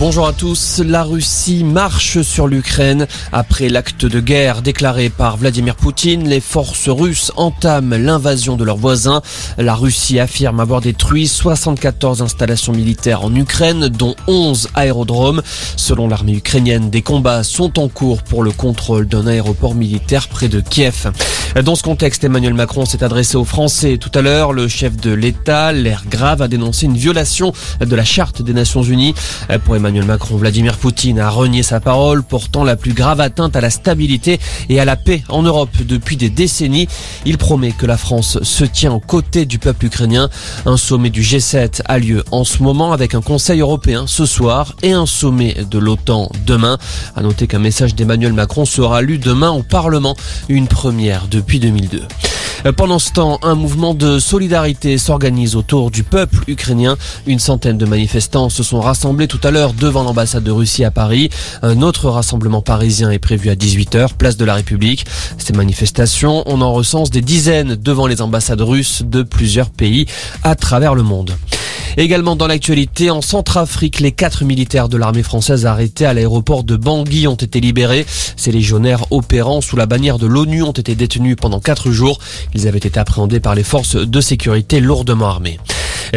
Bonjour à tous. La Russie marche sur l'Ukraine. Après l'acte de guerre déclaré par Vladimir Poutine, les forces russes entament l'invasion de leurs voisins. La Russie affirme avoir détruit 74 installations militaires en Ukraine, dont 11 aérodromes. Selon l'armée ukrainienne, des combats sont en cours pour le contrôle d'un aéroport militaire près de Kiev. Dans ce contexte, Emmanuel Macron s'est adressé aux Français tout à l'heure. Le chef de l'État, l'air grave, a dénoncé une violation de la charte des Nations Unies. Pour Emmanuel Macron, Vladimir Poutine a renié sa parole, portant la plus grave atteinte à la stabilité et à la paix en Europe depuis des décennies. Il promet que la France se tient aux côtés du peuple ukrainien. Un sommet du G7 a lieu en ce moment avec un Conseil européen ce soir et un sommet de l'OTAN demain. À noter qu'un message d'Emmanuel Macron sera lu demain au Parlement, une première depuis 2002. Pendant ce temps, un mouvement de solidarité s'organise autour du peuple ukrainien. Une centaine de manifestants se sont rassemblés tout à l'heure devant l'ambassade de Russie à Paris. Un autre rassemblement parisien est prévu à 18h, place de la République. Ces manifestations, on en recense des dizaines devant les ambassades russes de plusieurs pays à travers le monde. Également dans l'actualité, en Centrafrique, les quatre militaires de l'armée française arrêtés à l'aéroport de Bangui ont été libérés. Ces légionnaires opérant sous la bannière de l'ONU ont été détenus pendant quatre jours. Ils avaient été appréhendés par les forces de sécurité lourdement armées.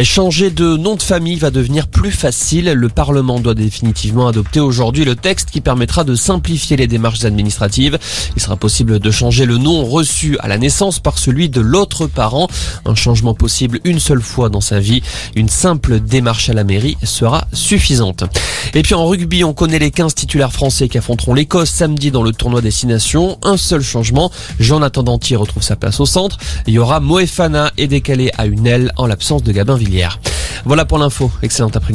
Changer de nom de famille va devenir plus facile. Le Parlement doit définitivement adopter aujourd'hui le texte qui permettra de simplifier les démarches administratives. Il sera possible de changer le nom reçu à la naissance par celui de l'autre parent. Un changement possible une seule fois dans sa vie. Une simple démarche à la mairie sera suffisante. Et puis en rugby, on connaît les 15 titulaires français qui affronteront l'Écosse samedi dans le tournoi Destination. Un seul changement, Jonathan Dantier retrouve sa place au centre. Il y aura Moefana et décalé à une aile en l'absence de Gabin Voilà pour l'info. Excellent après